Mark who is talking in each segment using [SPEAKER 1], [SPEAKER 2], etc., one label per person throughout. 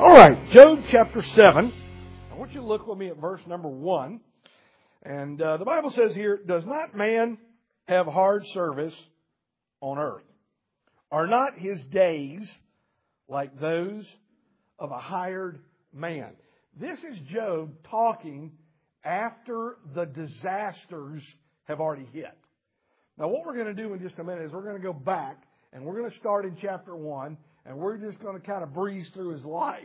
[SPEAKER 1] All right, Job chapter 7. I want you to look with me at verse number 1. And uh, the Bible says here, Does not man have hard service on earth? Are not his days like those of a hired man? This is Job talking after the disasters have already hit. Now, what we're going to do in just a minute is we're going to go back and we're going to start in chapter 1 and we're just going to kind of breeze through his life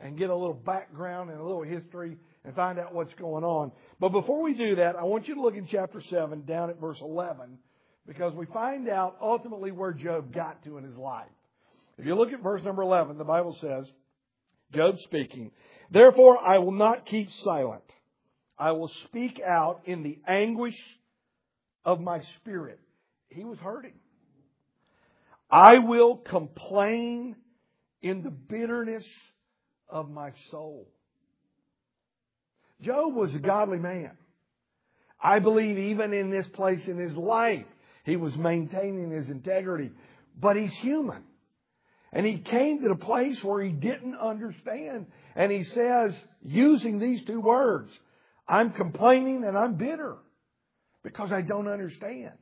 [SPEAKER 1] and get a little background and a little history and find out what's going on. But before we do that, I want you to look in chapter 7 down at verse 11 because we find out ultimately where Job got to in his life. If you look at verse number 11, the Bible says, Job speaking, Therefore I will not keep silent. I will speak out in the anguish of my spirit. He was hurting. I will complain in the bitterness of my soul. Job was a godly man. I believe even in this place in his life, he was maintaining his integrity. But he's human. And he came to the place where he didn't understand. And he says, using these two words, I'm complaining and I'm bitter because I don't understand.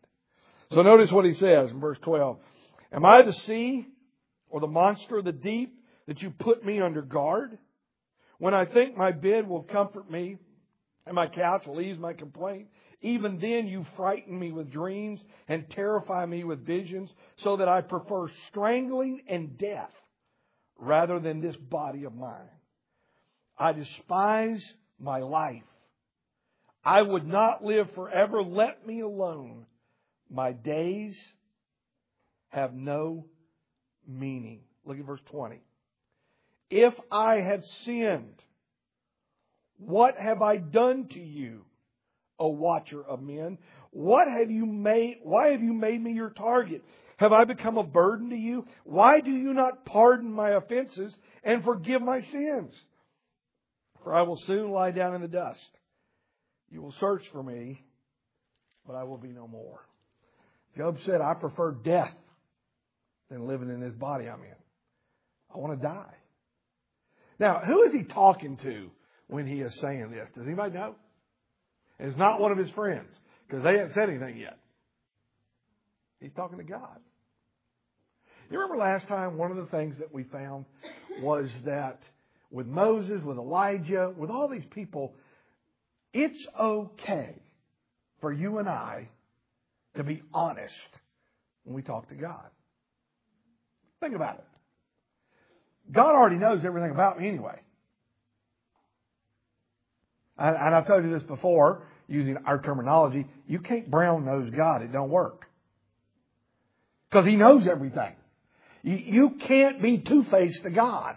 [SPEAKER 1] So notice what he says in verse 12. Am I the sea or the monster of the deep that you put me under guard? When I think my bed will comfort me and my couch will ease my complaint, even then you frighten me with dreams and terrify me with visions so that I prefer strangling and death rather than this body of mine. I despise my life. I would not live forever. Let me alone. My days have no meaning. Look at verse 20. If I have sinned, what have I done to you, O watcher of men? What have you made, why have you made me your target? Have I become a burden to you? Why do you not pardon my offenses and forgive my sins? For I will soon lie down in the dust. You will search for me, but I will be no more. Job said, I prefer death than living in this body I'm in. I want to die. Now, who is he talking to when he is saying this? Does anybody know? It's not one of his friends because they haven't said anything yet. He's talking to God. You remember last time one of the things that we found was that with Moses, with Elijah, with all these people, it's okay for you and I to be honest when we talk to God. Think about it. God already knows everything about me anyway. And, I've told you this before, using our terminology, you can't brown nose God. It don't work. Because He knows everything. You, you can't be two-faced to God.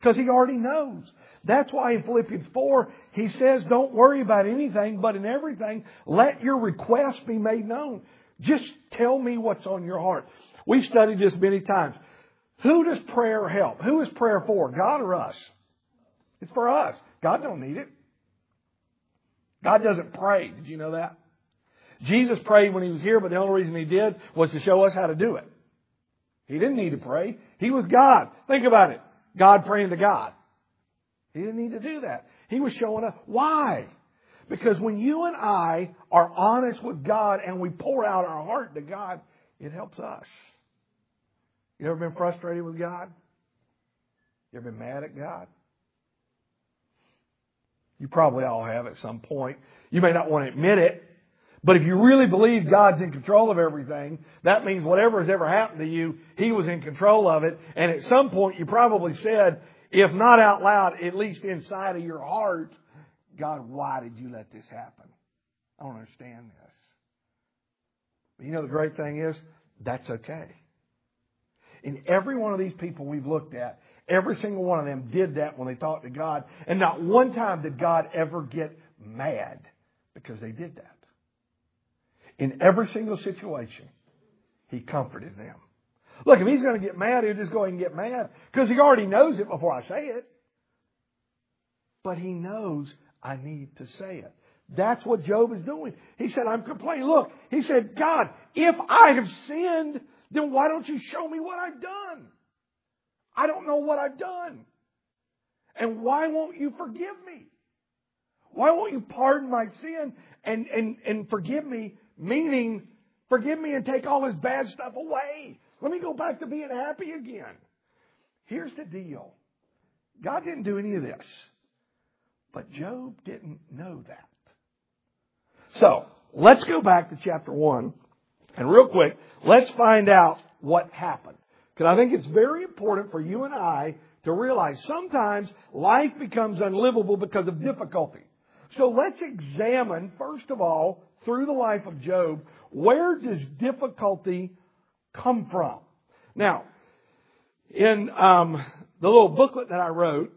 [SPEAKER 1] Because He already knows. That's why in Philippians 4, He says, don't worry about anything, but in everything, let your request be made known. Just tell me what's on your heart. We've studied this many times. Who does prayer help? Who is prayer for? God or us? It's for us. God don't need it. God doesn't pray. Did you know that? Jesus prayed when he was here, but the only reason he did was to show us how to do it. He didn't need to pray. He was God. Think about it. God praying to God. He didn't need to do that. He was showing us why. Because when you and I are honest with God and we pour out our heart to God, it helps us. You ever been frustrated with God? You ever been mad at God? You probably all have at some point. You may not want to admit it, but if you really believe God's in control of everything, that means whatever has ever happened to you, He was in control of it. And at some point you probably said, if not out loud, at least inside of your heart, God, why did you let this happen? I don't understand this. But you know the great thing is, that's okay. And every one of these people we've looked at, every single one of them did that when they talked to God. And not one time did God ever get mad because they did that. In every single situation, He comforted them. Look, if He's going to get mad, He'll just go ahead and get mad because He already knows it before I say it. But He knows I need to say it. That's what Job is doing. He said, I'm complaining. Look, he said, God, if I have sinned, then why don't you show me what I've done? I don't know what I've done. And why won't you forgive me? Why won't you pardon my sin and, and, and forgive me? Meaning, forgive me and take all this bad stuff away. Let me go back to being happy again. Here's the deal. God didn't do any of this. But Job didn't know that. So, let's go back to chapter 1. And real quick, let's find out what happened. Because I think it's very important for you and I to realize sometimes life becomes unlivable because of difficulty. So let's examine, first of all, through the life of Job, where does difficulty come from? Now, in um, the little booklet that I wrote,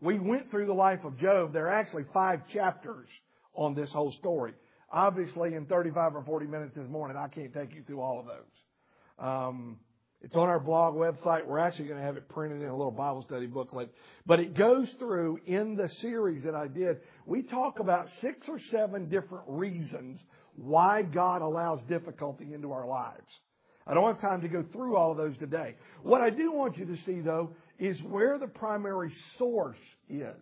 [SPEAKER 1] we went through the life of Job. There are actually five chapters on this whole story. Obviously, in 35 or 40 minutes this morning, I can't take you through all of those. Um, it's on our blog website. We're actually going to have it printed in a little Bible study booklet. But it goes through in the series that I did. We talk about six or seven different reasons why God allows difficulty into our lives. I don't have time to go through all of those today. What I do want you to see though is where the primary source is.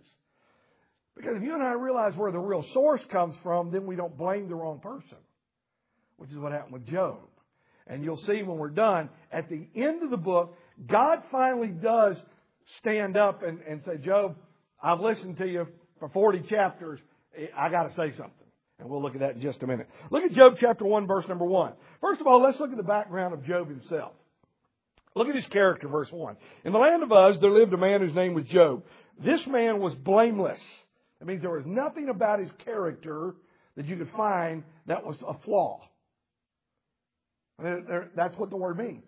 [SPEAKER 1] Because if you and I realize where the real source comes from, then we don't blame the wrong person. Which is what happened with Job. And you'll see when we're done, at the end of the book, God finally does stand up and, and say, Job, I've listened to you for 40 chapters. I got to say something. And we'll look at that in just a minute. Look at Job chapter 1, verse number 1. First of all, let's look at the background of Job himself. Look at his character, verse 1. In the land of Uz, there lived a man whose name was Job. This man was blameless. That means there was nothing about his character that you could find that was a flaw. That's what the word means.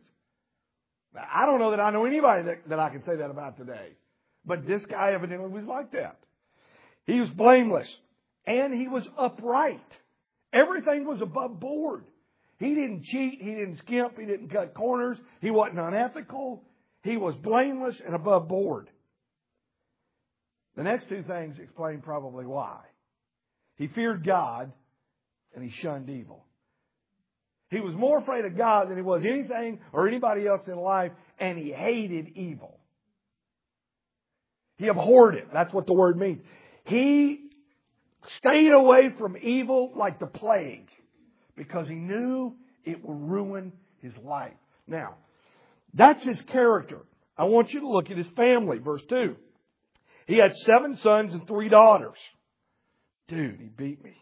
[SPEAKER 1] I don't know that I know anybody that, that I can say that about today. But this guy evidently was like that. He was blameless. And he was upright. Everything was above board. He didn't cheat. He didn't skimp. He didn't cut corners. He wasn't unethical. He was blameless and above board. The next two things explain probably why. He feared God and he shunned evil. He was more afraid of God than he was anything or anybody else in life, and he hated evil. He abhorred it. That's what the word means. He stayed away from evil like the plague because he knew it would ruin his life. Now, that's his character. I want you to look at his family. Verse 2. He had seven sons and three daughters. Dude, he beat me.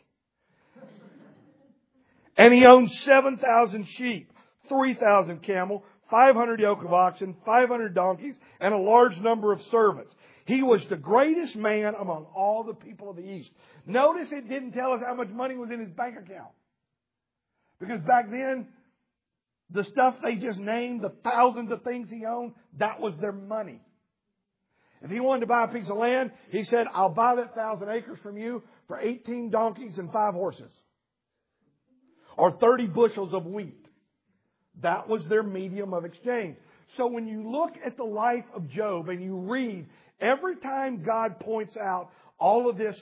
[SPEAKER 1] And he owned 7,000 sheep, 3,000 camel, 500 yoke of oxen, 500 donkeys, and a large number of servants. He was the greatest man among all the people of the East. Notice it didn't tell us how much money was in his bank account. Because back then, the stuff they just named, the thousands of things he owned, that was their money. If he wanted to buy a piece of land, he said, I'll buy that thousand acres from you for 18 donkeys and five horses or 30 bushels of wheat. That was their medium of exchange. So when you look at the life of Job and you read, every time God points out all of this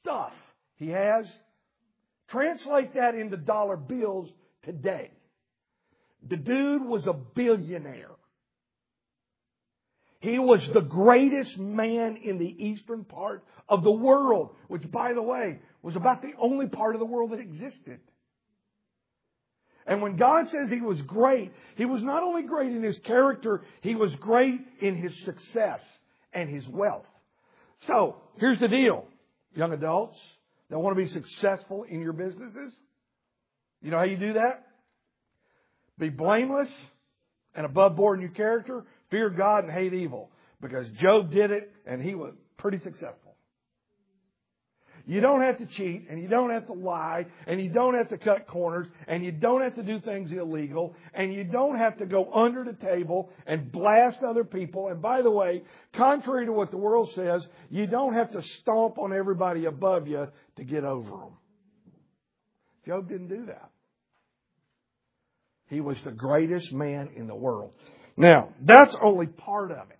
[SPEAKER 1] stuff he has, translate that into dollar bills today. The dude was a billionaire. He was the greatest man in the eastern part of the world, which by the way, was about the only part of the world that existed. And when God says he was great, he was not only great in his character, he was great in his success and his wealth. So, here's the deal, young adults that want to be successful in your businesses. You know how you do that? Be blameless and above board in your character, fear God and hate evil. Because Job did it and he was pretty successful. You don't have to cheat and you don't have to lie and you don't have to cut corners and you don't have to do things illegal and you don't have to go under the table and blast other people. And by the way, contrary to what the world says, you don't have to stomp on everybody above you to get over them. Job didn't do that. He was the greatest man in the world. Now, that's only part of it.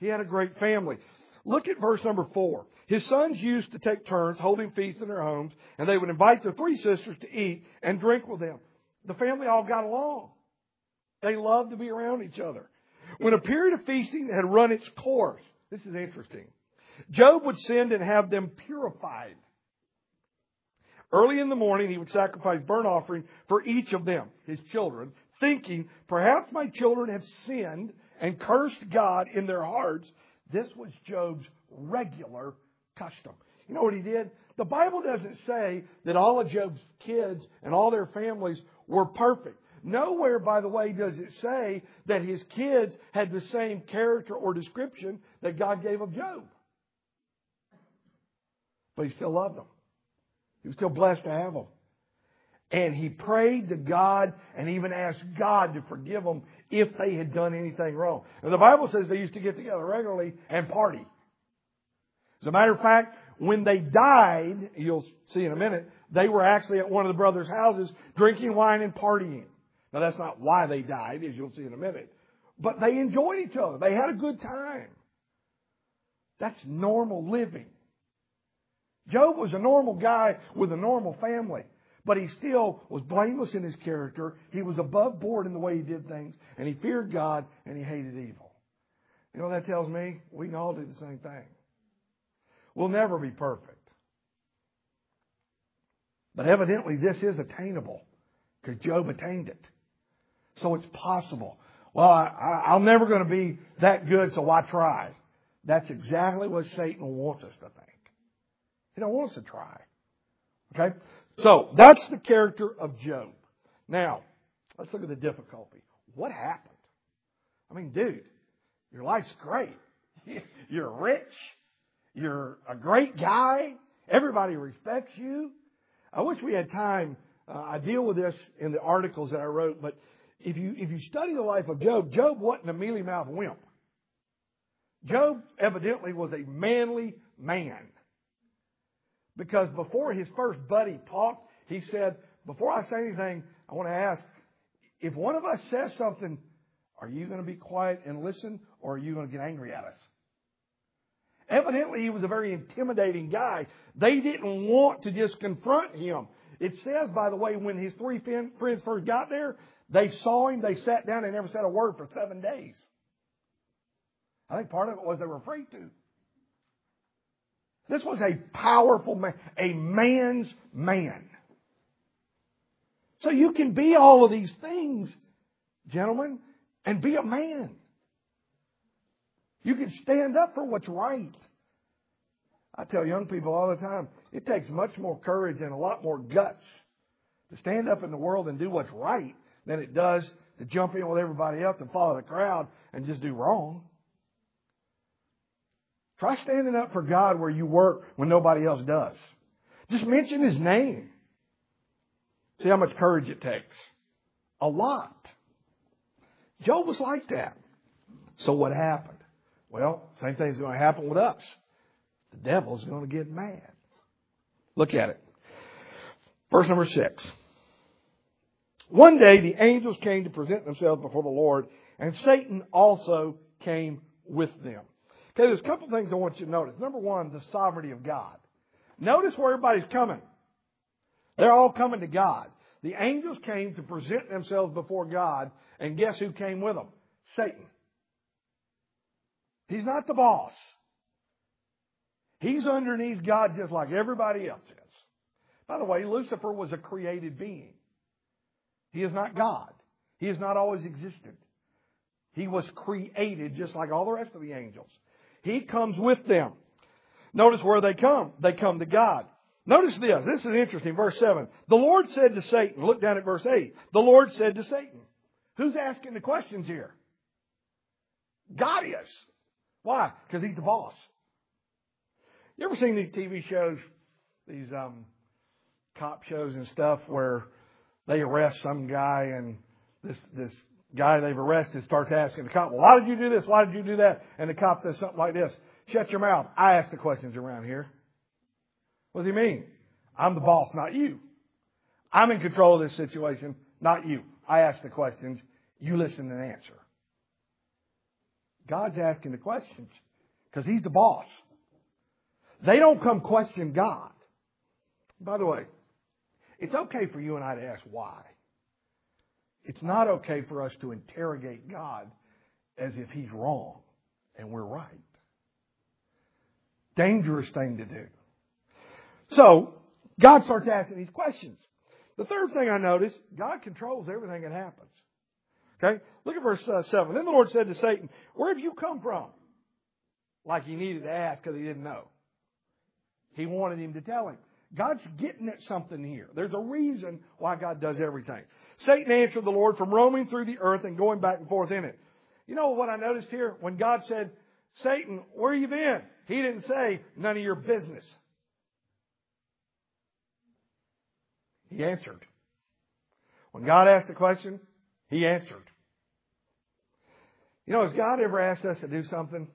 [SPEAKER 1] He had a great family. Look at verse number four. His sons used to take turns holding feasts in their homes, and they would invite their three sisters to eat and drink with them. The family all got along. They loved to be around each other. When a period of feasting had run its course, this is interesting. Job would send and have them purified. Early in the morning, he would sacrifice burnt offering for each of them, his children, thinking, perhaps my children have sinned and cursed God in their hearts. This was Job's regular custom. You know what he did? The Bible doesn't say that all of Job's kids and all their families were perfect. Nowhere, by the way, does it say that his kids had the same character or description that God gave of Job. But he still loved them. He was still blessed to have them. And he prayed to God and even asked God to forgive them if they had done anything wrong. And the Bible says they used to get together regularly and party. As a matter of fact, when they died, you'll see in a minute, they were actually at one of the brothers' houses drinking wine and partying. Now that's not why they died, as you'll see in a minute. But they enjoyed each other. They had a good time. That's normal living. Job was a normal guy with a normal family, but he still was blameless in his character. He was above board in the way he did things, and he feared God and he hated evil. You know what that tells me? We can all do the same thing. We'll never be perfect. But evidently this is attainable because Job attained it. So it's possible. Well, I, I'm never going to be that good, so why try? That's exactly what Satan wants us to think. He don't want us to try. Okay? So, that's the character of Job. Now, let's look at the difficulty. What happened? I mean, dude, your life's great. You're rich. You're a great guy. Everybody respects you. I wish we had time. Uh, I deal with this in the articles that I wrote, but if you, if you study the life of Job, Job wasn't a mealy mouthed wimp. Job evidently was a manly man. Because before his first buddy talked, he said, Before I say anything, I want to ask, if one of us says something, are you going to be quiet and listen, or are you going to get angry at us? Evidently, he was a very intimidating guy. They didn't want to just confront him. It says, by the way, when his three friends first got there, they saw him, they sat down, and never said a word for seven days. I think part of it was they were afraid to. This was a powerful man, a man's man. So you can be all of these things, gentlemen, and be a man. You can stand up for what's right. I tell young people all the time, it takes much more courage and a lot more guts to stand up in the world and do what's right than it does to jump in with everybody else and follow the crowd and just do wrong. Try standing up for God where you work when nobody else does. Just mention His name. See how much courage it takes. A lot. Job was like that. So what happened? Well, same thing's going to happen with us. The devil's going to get mad. Look at it. Verse number six. One day the angels came to present themselves before the Lord, and Satan also came with them. Okay, there's a couple things I want you to notice. Number one, the sovereignty of God. Notice where everybody's coming. They're all coming to God. The angels came to present themselves before God, and guess who came with them? Satan. He's not the boss. He's underneath God just like everybody else is. By the way, Lucifer was a created being. He is not God. He has not always existed. He was created just like all the rest of the angels. He comes with them. Notice where they come. They come to God. Notice this. This is interesting. Verse 7. The Lord said to Satan, look down at verse 8. The Lord said to Satan. Who's asking the questions here? God is. Why? Because he's the boss. You ever seen these TV shows, these um, cop shows and stuff where they arrest some guy and this this guy they've arrested starts asking the cop, well, why did you do this? Why did you do that? And the cop says something like this, shut your mouth. I ask the questions around here. What does he mean? I'm the boss, not you. I'm in control of this situation, not you. I ask the questions. You listen and answer. God's asking the questions because he's the boss. They don't come question God. By the way, it's okay for you and I to ask why. It's not okay for us to interrogate God as if he's wrong and we're right. Dangerous thing to do. So, God starts asking these questions. The third thing I notice, God controls everything that happens. Okay? Look at verse uh, 7. Then the Lord said to Satan, Where have you come from? Like he needed to ask because he didn't know. He wanted him to tell him. God's getting at something here. There's a reason why God does everything. Satan answered the Lord from roaming through the earth and going back and forth in it. You know what I noticed here? When God said, Satan, where you been? He didn't say, none of your business. He answered. When God asked the question, He answered. You know, has God ever asked us to do something?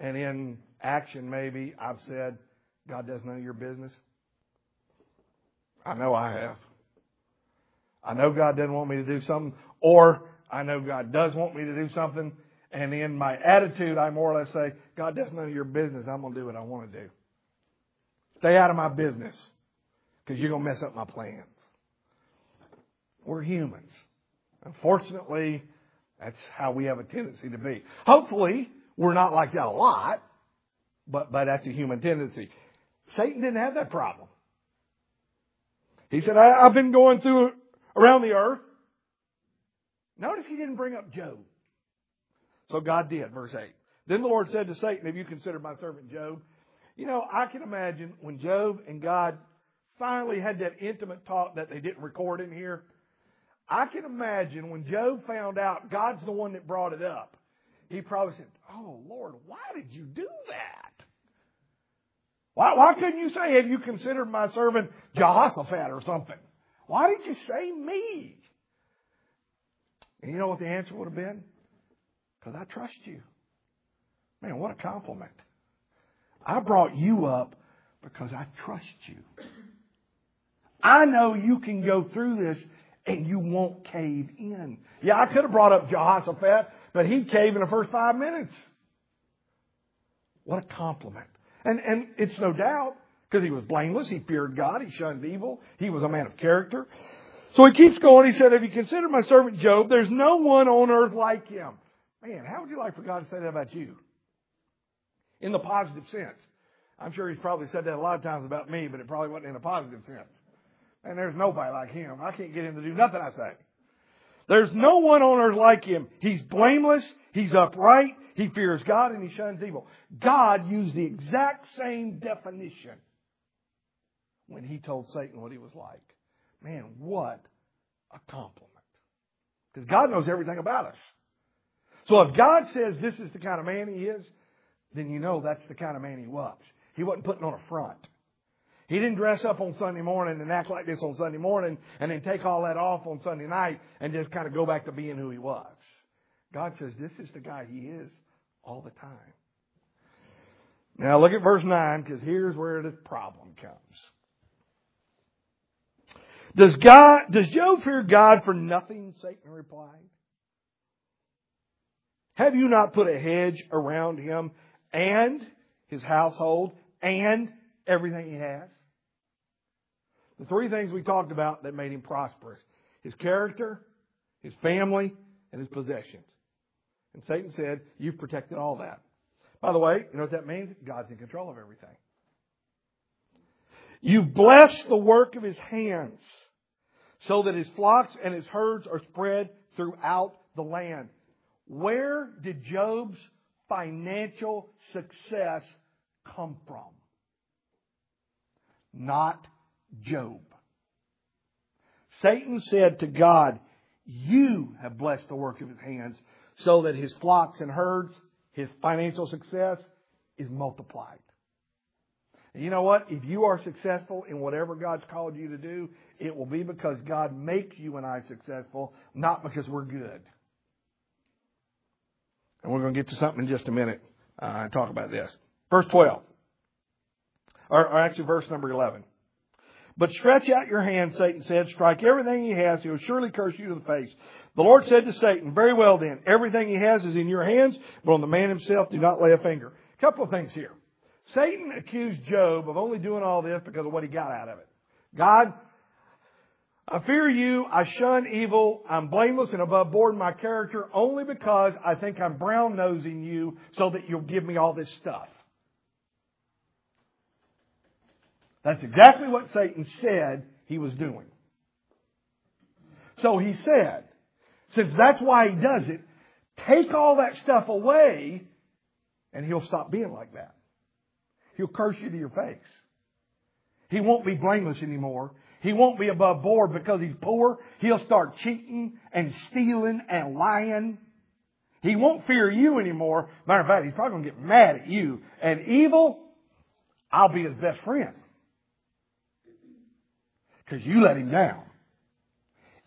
[SPEAKER 1] And in action, maybe, I've said, God does none of your business? I know I have. I know God doesn't want me to do something, or I know God does want me to do something, and in my attitude, I more or less say, God, none of your business. I'm going to do what I want to do. Stay out of my business, because you're going to mess up my plans. We're humans. Unfortunately, that's how we have a tendency to be. Hopefully, we're not like that a lot, but, but that's a human tendency. Satan didn't have that problem. He said, I, have been going through around the earth. Notice he didn't bring up Job. So God did, verse 8. Then the Lord said to Satan, Have you considered my servant Job? You know, I can imagine when Job and God finally had that intimate talk that they didn't record in here. I can imagine when Job found out God's the one that brought it up, he probably said, Oh Lord, why did you do that? Why, why couldn't you say, have you considered my servant Jehoshaphat or something? Why did you say me? And you know what the answer would have been? Because I trust you. Man, what a compliment. I brought you up because I trust you. I know you can go through this and you won't cave in. Yeah, I could have brought up Jehoshaphat, but he'd cave in the first five minutes. What a compliment. And, and it's no doubt because he was blameless. He feared God. He shunned evil. He was a man of character. So he keeps going. He said, Have you considered my servant Job? There's no one on earth like him. Man, how would you like for God to say that about you? In the positive sense. I'm sure he's probably said that a lot of times about me, but it probably wasn't in a positive sense. And there's nobody like him. I can't get him to do nothing I say. There's no one on earth like him. He's blameless. He's upright. He fears God and he shuns evil. God used the exact same definition when he told Satan what he was like. Man, what a compliment. Because God knows everything about us. So if God says this is the kind of man he is, then you know that's the kind of man he was. He wasn't putting on a front. He didn't dress up on Sunday morning and act like this on Sunday morning and then take all that off on Sunday night and just kind of go back to being who he was. God says this is the guy he is all the time. Now look at verse 9 because here's where the problem comes. Does God, does Job fear God for nothing? Satan replied. Have you not put a hedge around him and his household and everything he has? The three things we talked about that made him prosperous. His character, his family, and his possessions. And Satan said, You've protected all that. By the way, you know what that means? God's in control of everything. You've blessed the work of his hands so that his flocks and his herds are spread throughout the land. Where did Job's financial success come from? Not Job. Satan said to God, You have blessed the work of his hands so that his flocks and herds, his financial success is multiplied. You know what? If you are successful in whatever God's called you to do, it will be because God makes you and I successful, not because we're good. And we're going to get to something in just a minute uh, and talk about this. Verse 12. Or, or actually, verse number 11. But stretch out your hand, Satan said. Strike everything he has. He will surely curse you to the face. The Lord said to Satan, Very well then, everything he has is in your hands, but on the man himself do not lay a finger. A couple of things here. Satan accused Job of only doing all this because of what he got out of it. God, I fear you, I shun evil, I'm blameless and above board in my character only because I think I'm brown nosing you so that you'll give me all this stuff. That's exactly what Satan said he was doing. So he said, since that's why he does it, take all that stuff away and he'll stop being like that. He'll curse you to your face. He won't be blameless anymore. He won't be above board because he's poor. He'll start cheating and stealing and lying. He won't fear you anymore. Matter of fact, he's probably going to get mad at you. And evil, I'll be his best friend. Because you let him down.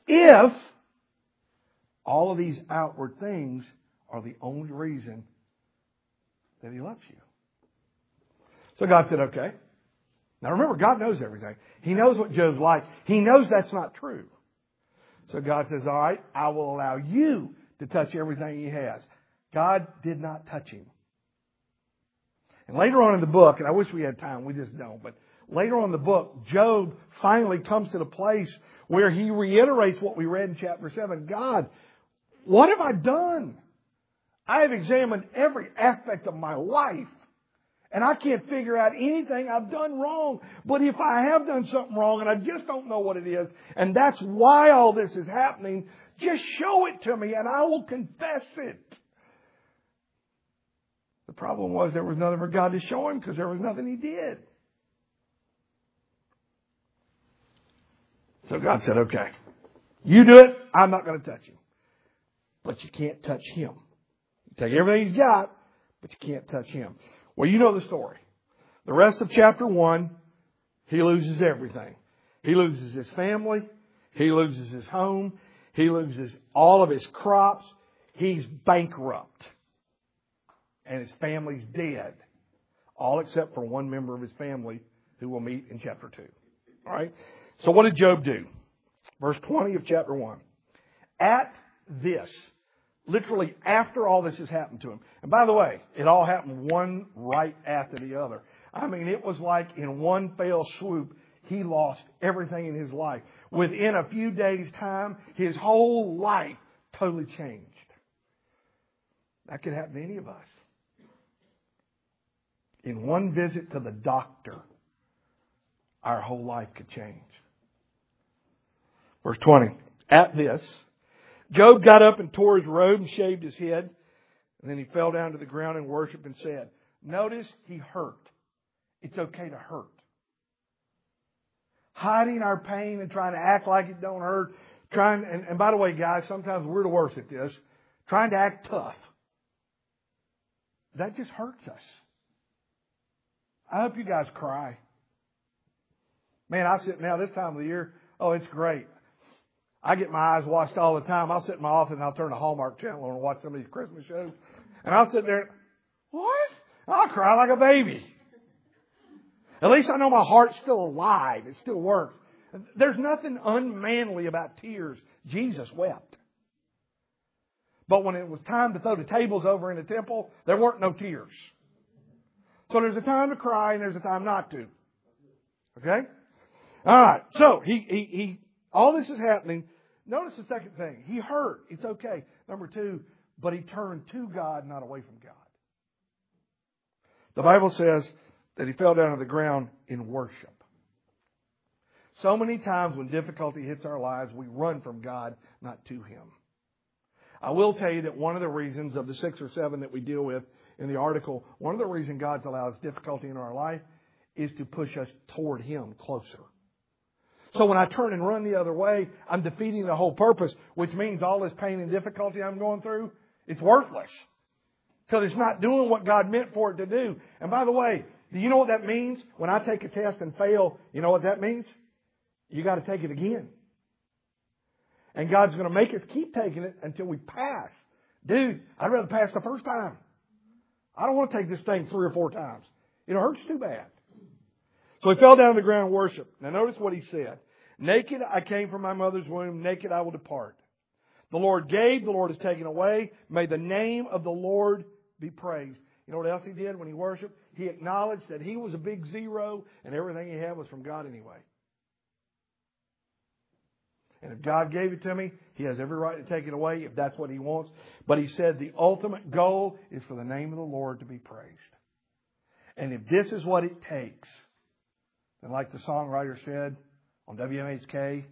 [SPEAKER 1] If all of these outward things are the only reason that he loves you. So God said, okay. Now remember, God knows everything. He knows what Job's like. He knows that's not true. So God says, all right, I will allow you to touch everything he has. God did not touch him. And later on in the book, and I wish we had time, we just don't, but later on in the book, Job finally comes to the place where he reiterates what we read in chapter 7. God, what have I done? I have examined every aspect of my life and I can't figure out anything I've done wrong. But if I have done something wrong and I just don't know what it is, and that's why all this is happening, just show it to me and I will confess it. The problem was there was nothing for God to show him because there was nothing he did. So God said, okay, you do it. I'm not going to touch him. But you can't touch him. You take everything he's got, but you can't touch him. Well, you know the story. The rest of chapter one, he loses everything. He loses his family. He loses his home. He loses all of his crops. He's bankrupt. And his family's dead. All except for one member of his family who we'll meet in chapter 2. Alright? So what did Job do? Verse 20 of chapter 1. At this, literally after all this has happened to him. And by the way, it all happened one right after the other. I mean, it was like in one fell swoop, he lost everything in his life. Within a few days' time, his whole life totally changed. That could happen to any of us. In one visit to the doctor, our whole life could change. Verse 20. At this, Job got up and tore his robe and shaved his head. And then he fell down to the ground and worshiped and said, Notice he hurt. It's okay to hurt. Hiding our pain and trying to act like it don't hurt. Trying, and, and by the way, guys, sometimes we're the worst at this. Trying to act tough. That just hurts us. I hope you guys cry. Man, I sit now this time of the year. Oh, it's great. I get my eyes washed all the time. I'll sit in my office and I'll turn the Hallmark channel and watch some of these Christmas shows. And I'll sit there, what? I'll cry like a baby. At least I know my heart's still alive. It still works. There's nothing unmanly about tears. Jesus wept. But when it was time to throw the tables over in the temple, there weren't no tears. So there's a time to cry and there's a time not to. Okay? Alright. So he, he, he, all this is happening Notice the second thing. He hurt. It's okay. Number two, but he turned to God, not away from God. The Bible says that he fell down on the ground in worship. So many times when difficulty hits our lives, we run from God, not to Him. I will tell you that one of the reasons of the six or seven that we deal with in the article, one of the reasons God allows difficulty in our life is to push us toward Him closer. So when I turn and run the other way, I'm defeating the whole purpose, which means all this pain and difficulty I'm going through, it's worthless. Because it's not doing what God meant for it to do. And by the way, do you know what that means? When I take a test and fail, you know what that means? You got to take it again. And God's going to make us keep taking it until we pass. Dude, I'd rather pass the first time. I don't want to take this thing three or four times. It hurts too bad. So he fell down to the ground and worshiped. Now notice what he said. Naked I came from my mother's womb, naked I will depart. The Lord gave, the Lord has taken away. May the name of the Lord be praised. You know what else he did when he worshiped? He acknowledged that he was a big zero and everything he had was from God anyway. And if God gave it to me, He has every right to take it away if that's what He wants. But He said the ultimate goal is for the name of the Lord to be praised. And if this is what it takes, then like the songwriter said on WMHK,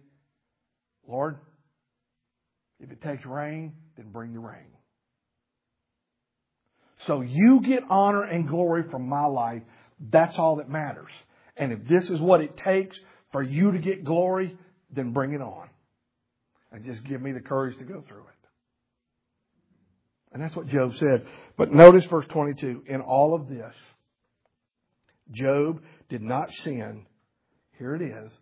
[SPEAKER 1] Lord, if it takes rain, then bring the rain. So you get honor and glory from my life. That's all that matters. And if this is what it takes for you to get glory, then bring it on. And just give me the courage to go through it. And that's what Job said. But notice verse 22. In all of this, Job did not sin, here it is,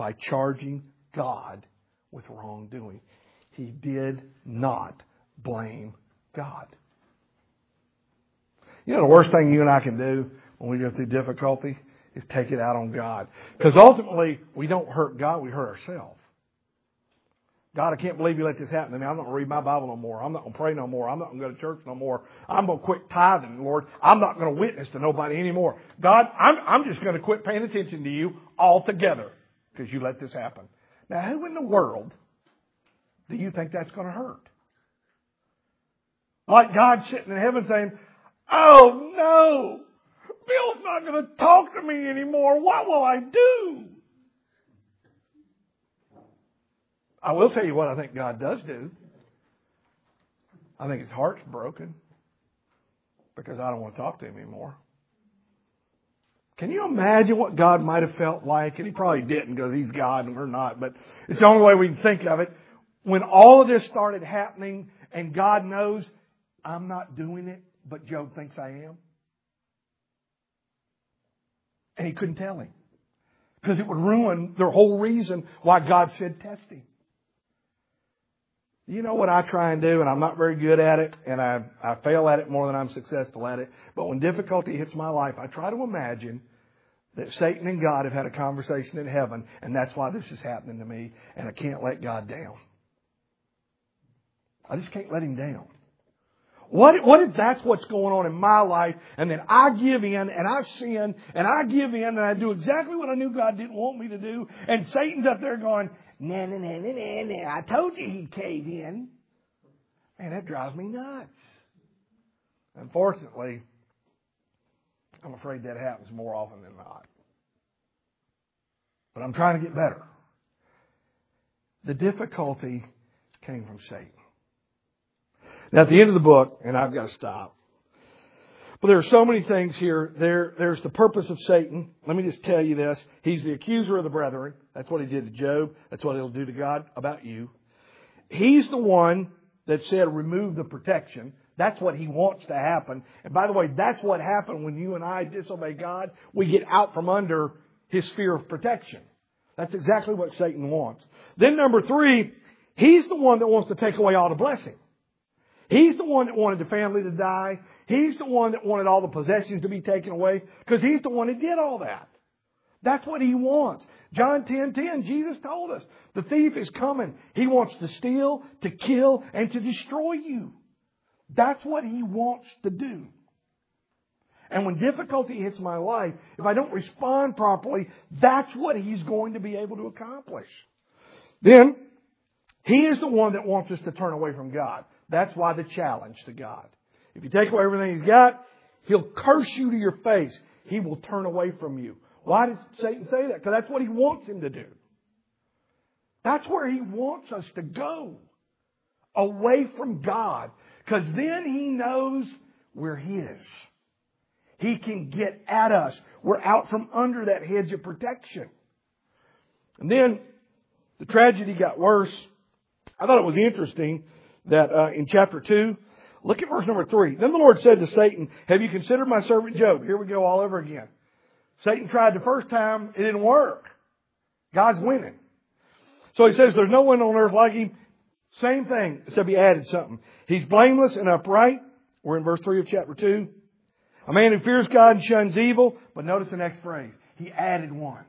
[SPEAKER 1] by charging God with wrongdoing. He did not blame God. You know, the worst thing you and I can do when we go through difficulty is take it out on God. Because ultimately, we don't hurt God, we hurt ourselves. God, I can't believe you let this happen to me. I'm not going to read my Bible no more. I'm not going to pray no more. I'm not going to go to church no more. I'm going to quit tithing, Lord. I'm not going to witness to nobody anymore. God, I'm, I'm just going to quit paying attention to you altogether because you let this happen. Now, who in the world do you think that's going to hurt? Like God sitting in heaven saying, Oh no! Bill's not going to talk to me anymore. What will I do? I will tell you what I think God does do. I think his heart's broken because I don't want to talk to him anymore. Can you imagine what God might have felt like? And he probably didn't because he's God and we're not, but it's the only way we can think of it. When all of this started happening and God knows I'm not doing it, but Job thinks I am. And he couldn't tell him. Because it would ruin the whole reason why God said test him. You know what I try and do, and I'm not very good at it, and I, I fail at it more than I'm successful at it. But when difficulty hits my life, I try to imagine that Satan and God have had a conversation in heaven, and that's why this is happening to me, and I can't let God down. I just can't let him down. What, what if that's what's going on in my life and then I give in and I sin and I give in and I do exactly what I knew God didn't want me to do and Satan's up there going, nah, nah, nah, nah, nah, nah, I told you he'd cave in. Man, that drives me nuts. Unfortunately, I'm afraid that happens more often than not. But I'm trying to get better. The difficulty came from Satan. Now, at the end of the book, and I've got to stop, but there are so many things here. There, there's the purpose of Satan. Let me just tell you this. He's the accuser of the brethren. That's what he did to Job. That's what he'll do to God about you. He's the one that said remove the protection. That's what he wants to happen. And by the way, that's what happened when you and I disobey God. We get out from under his sphere of protection. That's exactly what Satan wants. Then number three, he's the one that wants to take away all the blessing. He's the one that wanted the family to die. He's the one that wanted all the possessions to be taken away because he's the one that did all that. That's what he wants. John 10, 10, Jesus told us the thief is coming. He wants to steal, to kill, and to destroy you. That's what he wants to do. And when difficulty hits my life, if I don't respond properly, that's what he's going to be able to accomplish. Then, he is the one that wants us to turn away from God. That's why the challenge to God. If you take away everything He's got, He'll curse you to your face. He will turn away from you. Why did Satan say that? Because that's what he wants him to do. That's where he wants us to go. Away from God. Because then he knows we're his. He can get at us. We're out from under that hedge of protection. And then the tragedy got worse. I thought it was interesting that uh, in chapter 2. Look at verse number 3. Then the Lord said to Satan, Have you considered my servant Job? Here we go all over again. Satan tried the first time, it didn't work. God's winning. So he says, There's no one on earth like him. Same thing, except he added something. He's blameless and upright. We're in verse 3 of chapter 2. A man who fears God and shuns evil. But notice the next phrase. He added one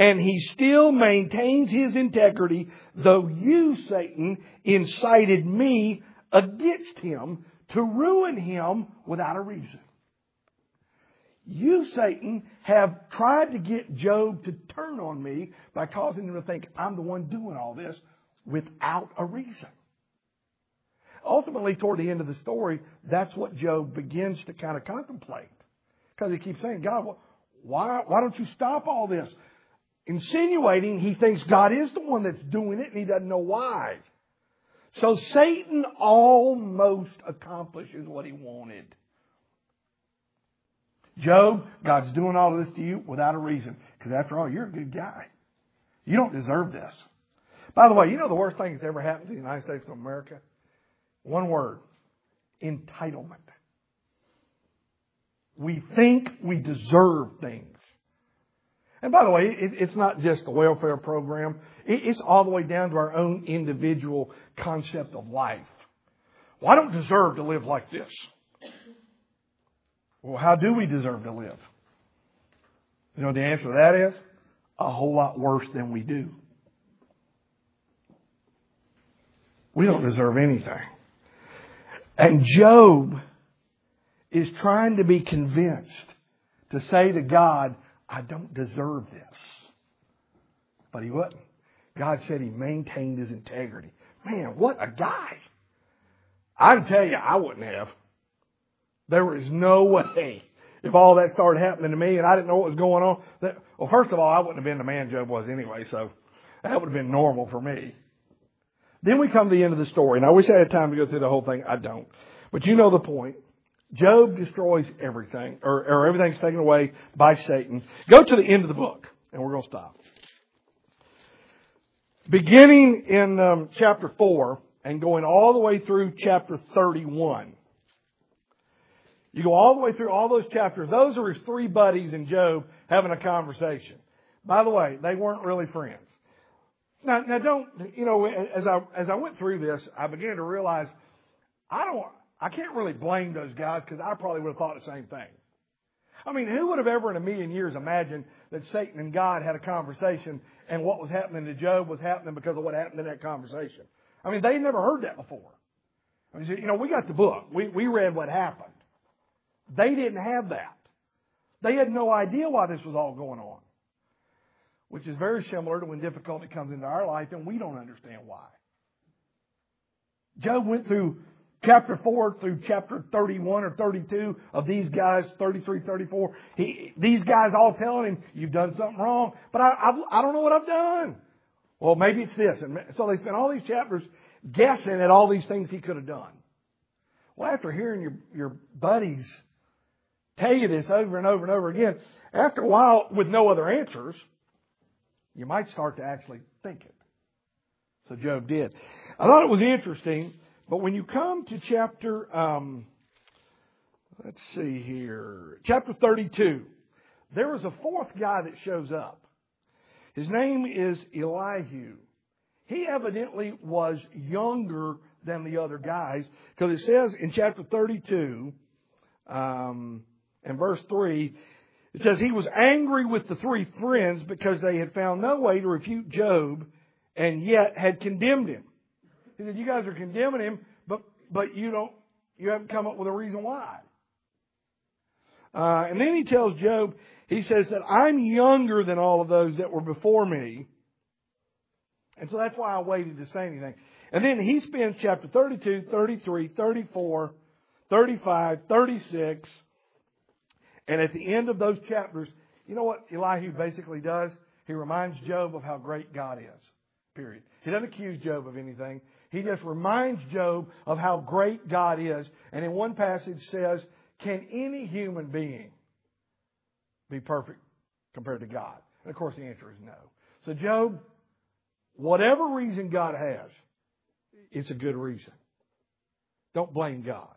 [SPEAKER 1] and he still maintains his integrity, though you, Satan, incited me against him to ruin him without a reason. You, Satan, have tried to get Job to turn on me by causing him to think I'm the one doing all this without a reason. Ultimately, toward the end of the story, that's what Job begins to kind of contemplate. Because he keeps saying, God, why, why don't you stop all this? Insinuating he thinks God is the one that's doing it and he doesn't know why. So Satan almost accomplishes what he wanted. Job, God's doing all of this to you without a reason. Because after all, you're a good guy. You don't deserve this. By the way, you know the worst thing that's ever happened to the United States of America? One word. Entitlement. We think we deserve things. And by the way, it, it's not just the welfare program. It, it's all the way down to our own individual concept of life. Well, I don't deserve to live like this. Well, how do we deserve to live? You know the answer to that is? A whole lot worse than we do. We don't deserve anything. And Job is trying to be convinced to say to God, I don't deserve this. But he wouldn't. God said he maintained his integrity. Man, what a guy. I can tell you, I wouldn't have. There was no way if all that started happening to me and I didn't know what was going on. That, well, first of all, I wouldn't have been the man Job was anyway, so that would have been normal for me. Then we come to the end of the story, and I wish I had time to go through the whole thing. I don't. But you know the point. Job destroys everything, or, or everything's taken away by Satan. Go to the end of the book, and we're going to stop. Beginning in um, chapter 4 and going all the way through chapter 31. You go all the way through all those chapters. Those are his three buddies in Job having a conversation. By the way, they weren't really friends. Now, now don't, you know, as I, as I went through this, I began to realize I don't, I can't really blame those guys because I probably would have thought the same thing. I mean, who would have ever in a million years imagined that Satan and God had a conversation and what was happening to Job was happening because of what happened in that conversation? I mean, they never heard that before. I mean, you know, we got the book. We, we read what happened. They didn't have that. They had no idea why this was all going on which is very similar to when difficulty comes into our life and we don't understand why. Job went through chapter 4 through chapter 31 or 32 of these guys, 33, 34. He, these guys all telling him, you've done something wrong, but I, I, I don't know what I've done. Well, maybe it's this. And so they spent all these chapters guessing at all these things he could have done. Well, after hearing your, your buddies tell you this over and over and over again, after a while with no other answers, you might start to actually think it. So Job did. I thought it was interesting, but when you come to chapter, um, let's see here, chapter 32, there is a fourth guy that shows up. His name is Elihu. He evidently was younger than the other guys because it says in chapter 32 um, and verse 3 it says he was angry with the three friends because they had found no way to refute Job and yet had condemned him. He said, you guys are condemning him, but, but you don't, you haven't come up with a reason why. Uh, and then he tells Job, he says that I'm younger than all of those that were before me. And so that's why I waited to say anything. And then he spends chapter 32, 33, 34, 35, 36, and at the end of those chapters, you know what Elihu basically does? He reminds Job of how great God is. Period. He doesn't accuse Job of anything. He just reminds Job of how great God is. And in one passage says, can any human being be perfect compared to God? And of course the answer is no. So Job, whatever reason God has, it's a good reason. Don't blame God.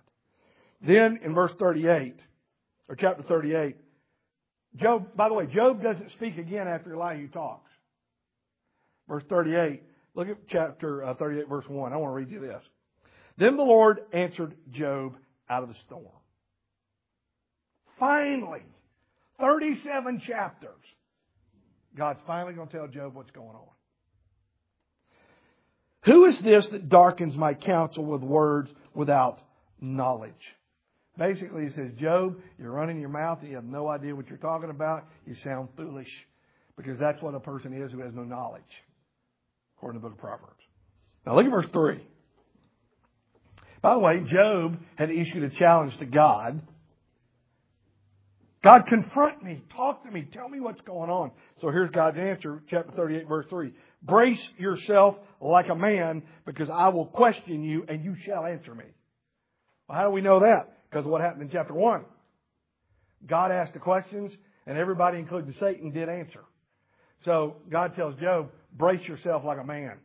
[SPEAKER 1] Then in verse 38, or chapter 38. Job, by the way, Job doesn't speak again after Elihu talks. Verse 38. Look at chapter uh, 38, verse 1. I want to read you this. Then the Lord answered Job out of the storm. Finally, 37 chapters. God's finally going to tell Job what's going on. Who is this that darkens my counsel with words without knowledge? Basically, he says, Job, you're running your mouth and you have no idea what you're talking about. You sound foolish. Because that's what a person is who has no knowledge, according to the book of Proverbs. Now look at verse 3. By the way, Job had issued a challenge to God. God, confront me, talk to me, tell me what's going on. So here's God's answer, chapter 38, verse 3. Brace yourself like a man, because I will question you and you shall answer me. Well, how do we know that? Because of what happened in chapter 1. God asked the questions, and everybody, including Satan, did answer. So God tells Job, brace yourself like a man,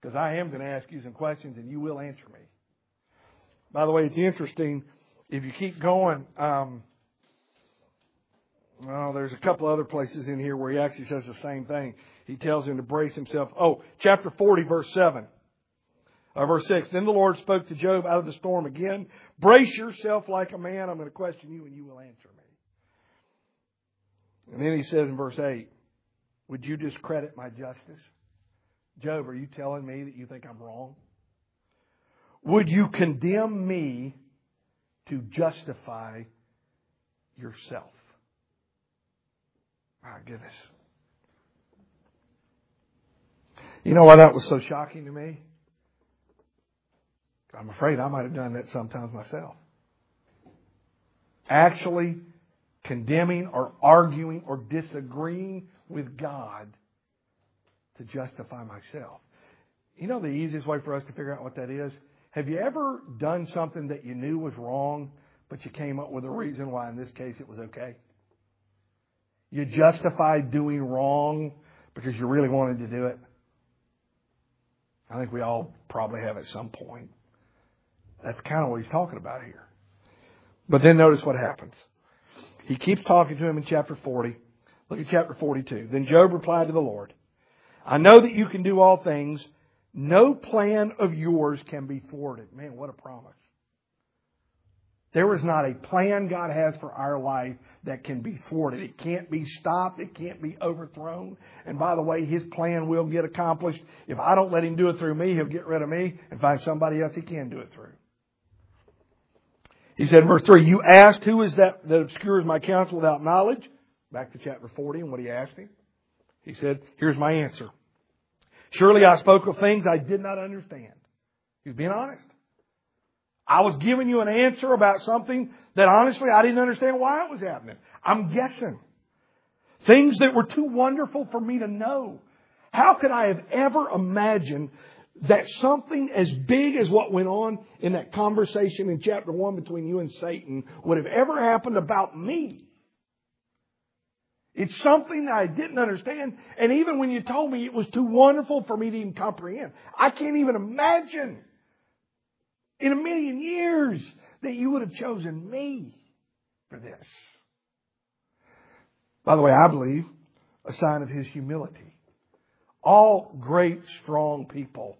[SPEAKER 1] because I am going to ask you some questions and you will answer me. By the way, it's interesting. If you keep going, um, there's a couple other places in here where he actually says the same thing. He tells him to brace himself. Oh, chapter 40, verse 7. Uh, verse 6. Then the Lord spoke to Job out of the storm again. Brace yourself like a man. I'm going to question you and you will answer me. And then he says in verse 8, would you discredit my justice? Job, are you telling me that you think I'm wrong? Would you condemn me to justify yourself? My goodness. You know why that was so shocking to me? I'm afraid I might have done that sometimes myself. Actually condemning or arguing or disagreeing with God to justify myself. You know the easiest way for us to figure out what that is? Have you ever done something that you knew was wrong, but you came up with a reason why in this case it was okay? You justified doing wrong because you really wanted to do it. I think we all probably have at some point. That's kind of what he's talking about here. But then notice what happens. He keeps talking to him in chapter 40. Look at chapter 42. Then Job replied to the Lord, I know that you can do all things. No plan of yours can be thwarted. Man, what a promise. There is not a plan God has for our life that can be thwarted. It can't be stopped. It can't be overthrown. And by the way, His plan will get accomplished. If I don't let Him do it through me, He'll get rid of me and find somebody else He can do it through. He said verse 3, You asked, Who is that that obscures my counsel without knowledge? Back to chapter 40 and what he asked him. He said, Here's my answer. Surely I spoke of things I did not understand. He was being honest. I was giving you an answer about something that honestly I didn't understand why it was happening. I'm guessing. Things that were too wonderful for me to know. How could I have ever imagined that something as big as what went on in that conversation in chapter 1 between you and Satan would have ever happened about me. It's something that I didn't understand, and even when you told me it was too wonderful for me to even comprehend. I can't even imagine in a million years that you would have chosen me for this. By the way, I believe a sign of his humility. All great, strong people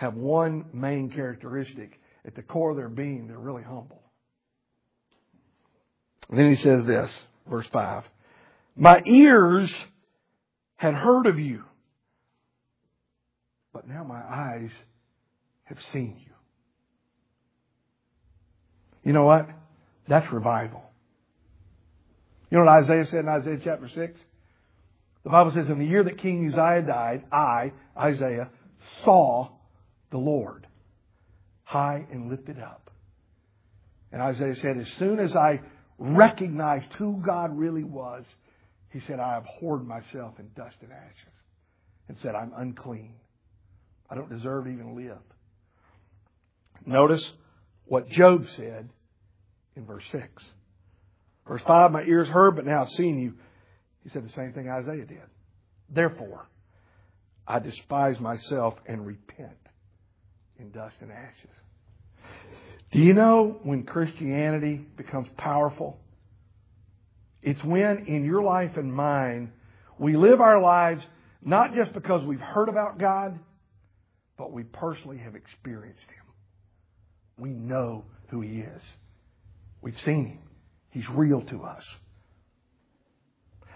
[SPEAKER 1] have one main characteristic. At the core of their being, they're really humble. And then he says this, verse 5. My ears had heard of you, but now my eyes have seen you. You know what? That's revival. You know what Isaiah said in Isaiah chapter 6? The Bible says, in the year that King Uzziah died, I, Isaiah, saw the Lord high and lifted up. And Isaiah said, as soon as I recognized who God really was, he said, I abhorred myself in dust and ashes and said, I'm unclean. I don't deserve to even live. Notice what Job said in verse 6. Verse 5, my ears heard, but now I've seen you. He said the same thing Isaiah did. Therefore, I despise myself and repent in dust and ashes. Do you know when Christianity becomes powerful? It's when in your life and mine, we live our lives not just because we've heard about God, but we personally have experienced Him. We know who He is. We've seen Him. He's real to us.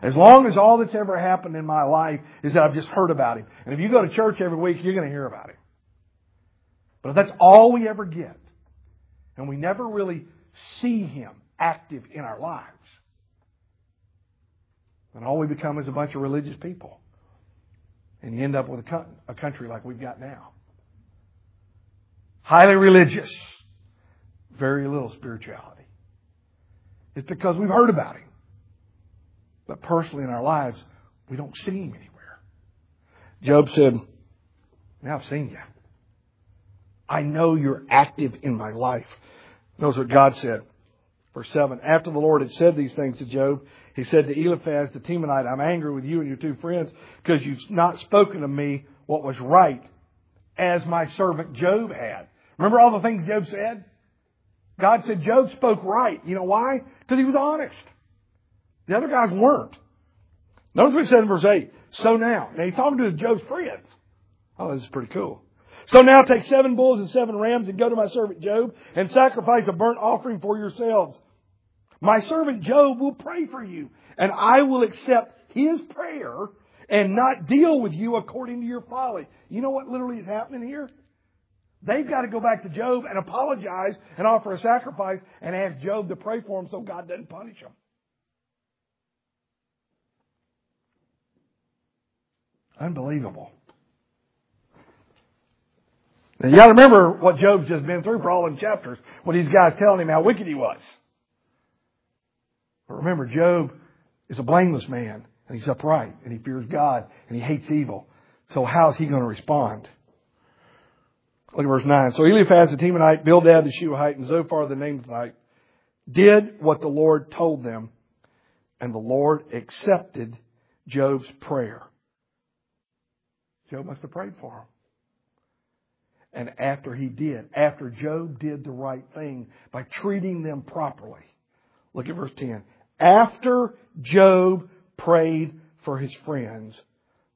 [SPEAKER 1] As long as all that's ever happened in my life is that I've just heard about Him. And if you go to church every week, you're going to hear about Him. But if that's all we ever get, and we never really see Him active in our lives, then all we become is a bunch of religious people. And you end up with a, a country like we've got now. Highly religious, very little spirituality. It's because we've heard about Him. But personally in our lives, we don't see Him anywhere. Job said, Now I've seen you. I know you're active in my life. Notice what God said. Verse 7. After the Lord had said these things to Job, he said to Eliphaz the Temanite, I'm angry with you and your two friends because you've not spoken to me what was right as my servant Job had. Remember all the things Job said? God said Job spoke right. You know why? Because he was honest. The other guys weren't. Notice what he said in verse 8. So now, now he's talking to Job's friends. Oh, this is pretty cool. So now take seven bulls and seven rams and go to my servant Job and sacrifice a burnt offering for yourselves. My servant Job will pray for you and I will accept his prayer and not deal with you according to your folly. You know what literally is happening here? They've got to go back to Job and apologize and offer a sacrifice and ask Job to pray for him so God doesn't punish him. Unbelievable. You gotta remember what Job's just been through for all them chapters when these guys telling him how wicked he was. But remember, Job is a blameless man and he's upright and he fears God and he hates evil. So how is he going to respond? Look at verse 9. So Eliphaz the Temanite, Bildad the Shuhite, and Zophar the Naamathite did what the Lord told them, and the Lord accepted Job's prayer. Job must have prayed for him. And after he did, after Job did the right thing by treating them properly, look at verse 10. After Job prayed for his friends,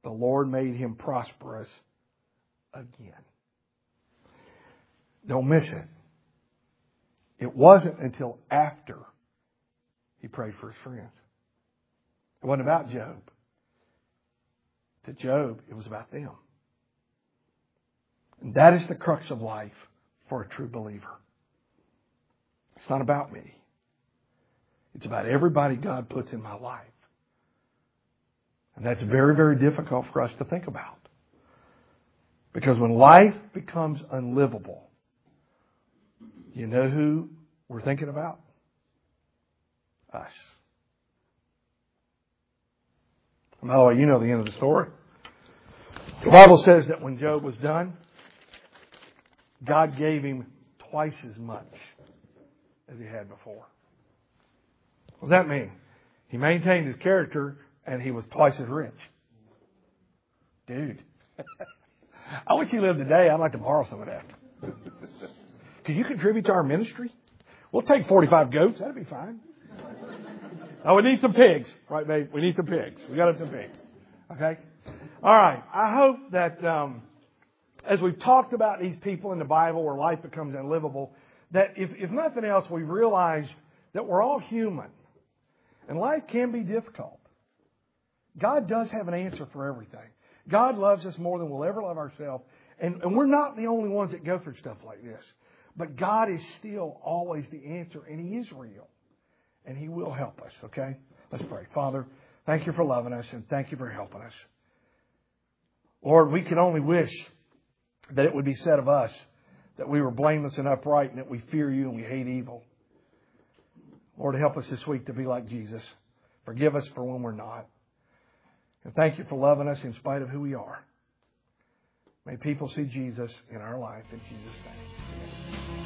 [SPEAKER 1] the Lord made him prosperous again. Don't miss it. It wasn't until after he prayed for his friends. It wasn't about Job. To Job, it was about them. And that is the crux of life for a true believer. It's not about me. It's about everybody God puts in my life. And that's very, very difficult for us to think about. Because when life becomes unlivable, you know who we're thinking about? Us. And by the way, you know the end of the story. The Bible says that when Job was done, God gave him twice as much as he had before. What does that mean? He maintained his character and he was twice as rich. Dude. I wish you lived today. I'd like to borrow some of that. Could you contribute to our ministry? We'll take 45 goats. That'd be fine. Oh, we need some pigs. Right, babe? We need some pigs. We got to have some pigs. Okay? All right. I hope that um, as we've talked about these people in the Bible where life becomes unlivable, that if, if nothing else, we've realized that we're all human. And life can be difficult. God does have an answer for everything. God loves us more than we'll ever love ourselves. And, and we're not the only ones that go through stuff like this. But God is still always the answer, and He is real. And He will help us, okay? Let's pray. Father, thank you for loving us, and thank you for helping us. Lord, we can only wish that it would be said of us that we were blameless and upright and that we fear you and we hate evil. Lord, help us this week to be like Jesus. Forgive us for when we're not. And thank you for loving us in spite of who we are. May people see Jesus in our life in Jesus' name.